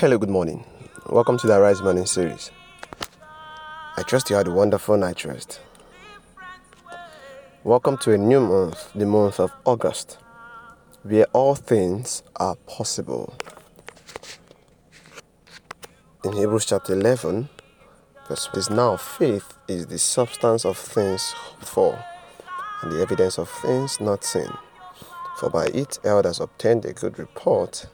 Hello, good morning. Welcome to the Arise Morning series. I trust you had a wonderful night rest. Welcome to a new month, the month of August, where all things are possible. In Hebrews chapter 11, verse is now faith is the substance of things hoped for and the evidence of things not seen. For by it elders obtained a good report.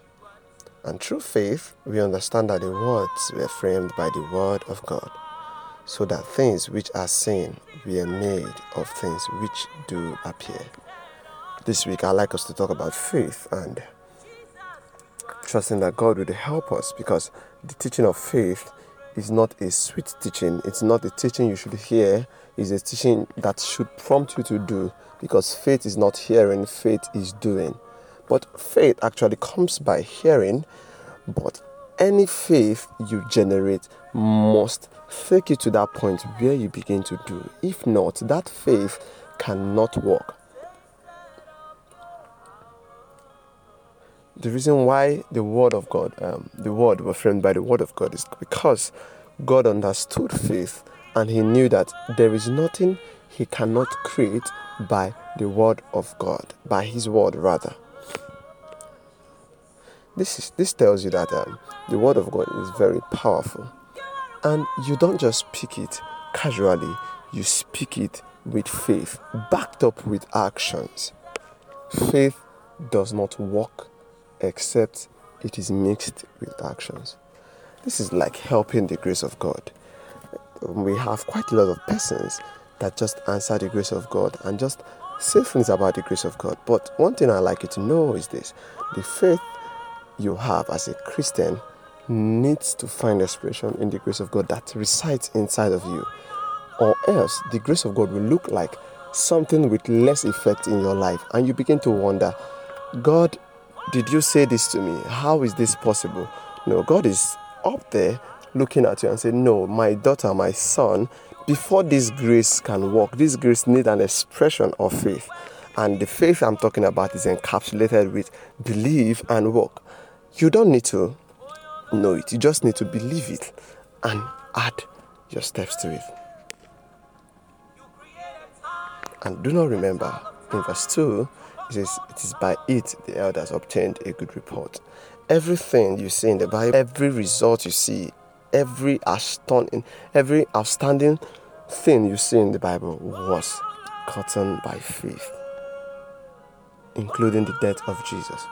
And through faith, we understand that the words were framed by the word of God, so that things which are seen were made of things which do appear. This week, I'd like us to talk about faith and trusting that God will help us because the teaching of faith is not a sweet teaching. It's not a teaching you should hear. It's a teaching that should prompt you to do because faith is not hearing, faith is doing. But faith actually comes by hearing, but any faith you generate must take you to that point where you begin to do. If not, that faith cannot work. The reason why the Word of God, um, the Word was framed by the Word of God, is because God understood faith and He knew that there is nothing He cannot create by the Word of God, by His Word rather. This is this tells you that um, the word of God is very powerful, and you don't just speak it casually. You speak it with faith, backed up with actions. Faith does not work except it is mixed with actions. This is like helping the grace of God. We have quite a lot of persons that just answer the grace of God and just say things about the grace of God. But one thing I like you to know is this the faith you have as a Christian needs to find expression in the grace of God that resides inside of you. Or else the grace of God will look like something with less effect in your life. And you begin to wonder, God, did you say this to me? How is this possible? No, God is up there looking at you and saying, No, my daughter, my son, before this grace can work, this grace needs an expression of faith. And the faith I'm talking about is encapsulated with believe and work. You don't need to know it, you just need to believe it and add your steps to it. And do not remember, in verse 2, it says, It is by it the elders obtained a good report. Everything you see in the Bible, every result you see, every outstanding, every outstanding thing you see in the Bible was gotten by faith, including the death of Jesus.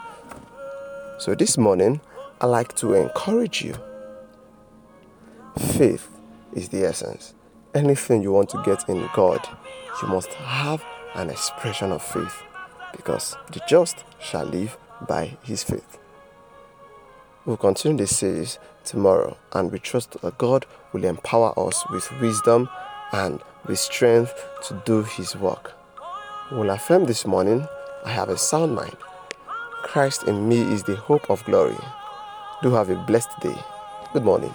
So this morning, I like to encourage you. Faith is the essence. Anything you want to get in God, you must have an expression of faith because the just shall live by his faith. We'll continue this series tomorrow and we trust that God will empower us with wisdom and with strength to do his work. We'll affirm this morning I have a sound mind Christ in me is the hope of glory. Do have a blessed day. Good morning.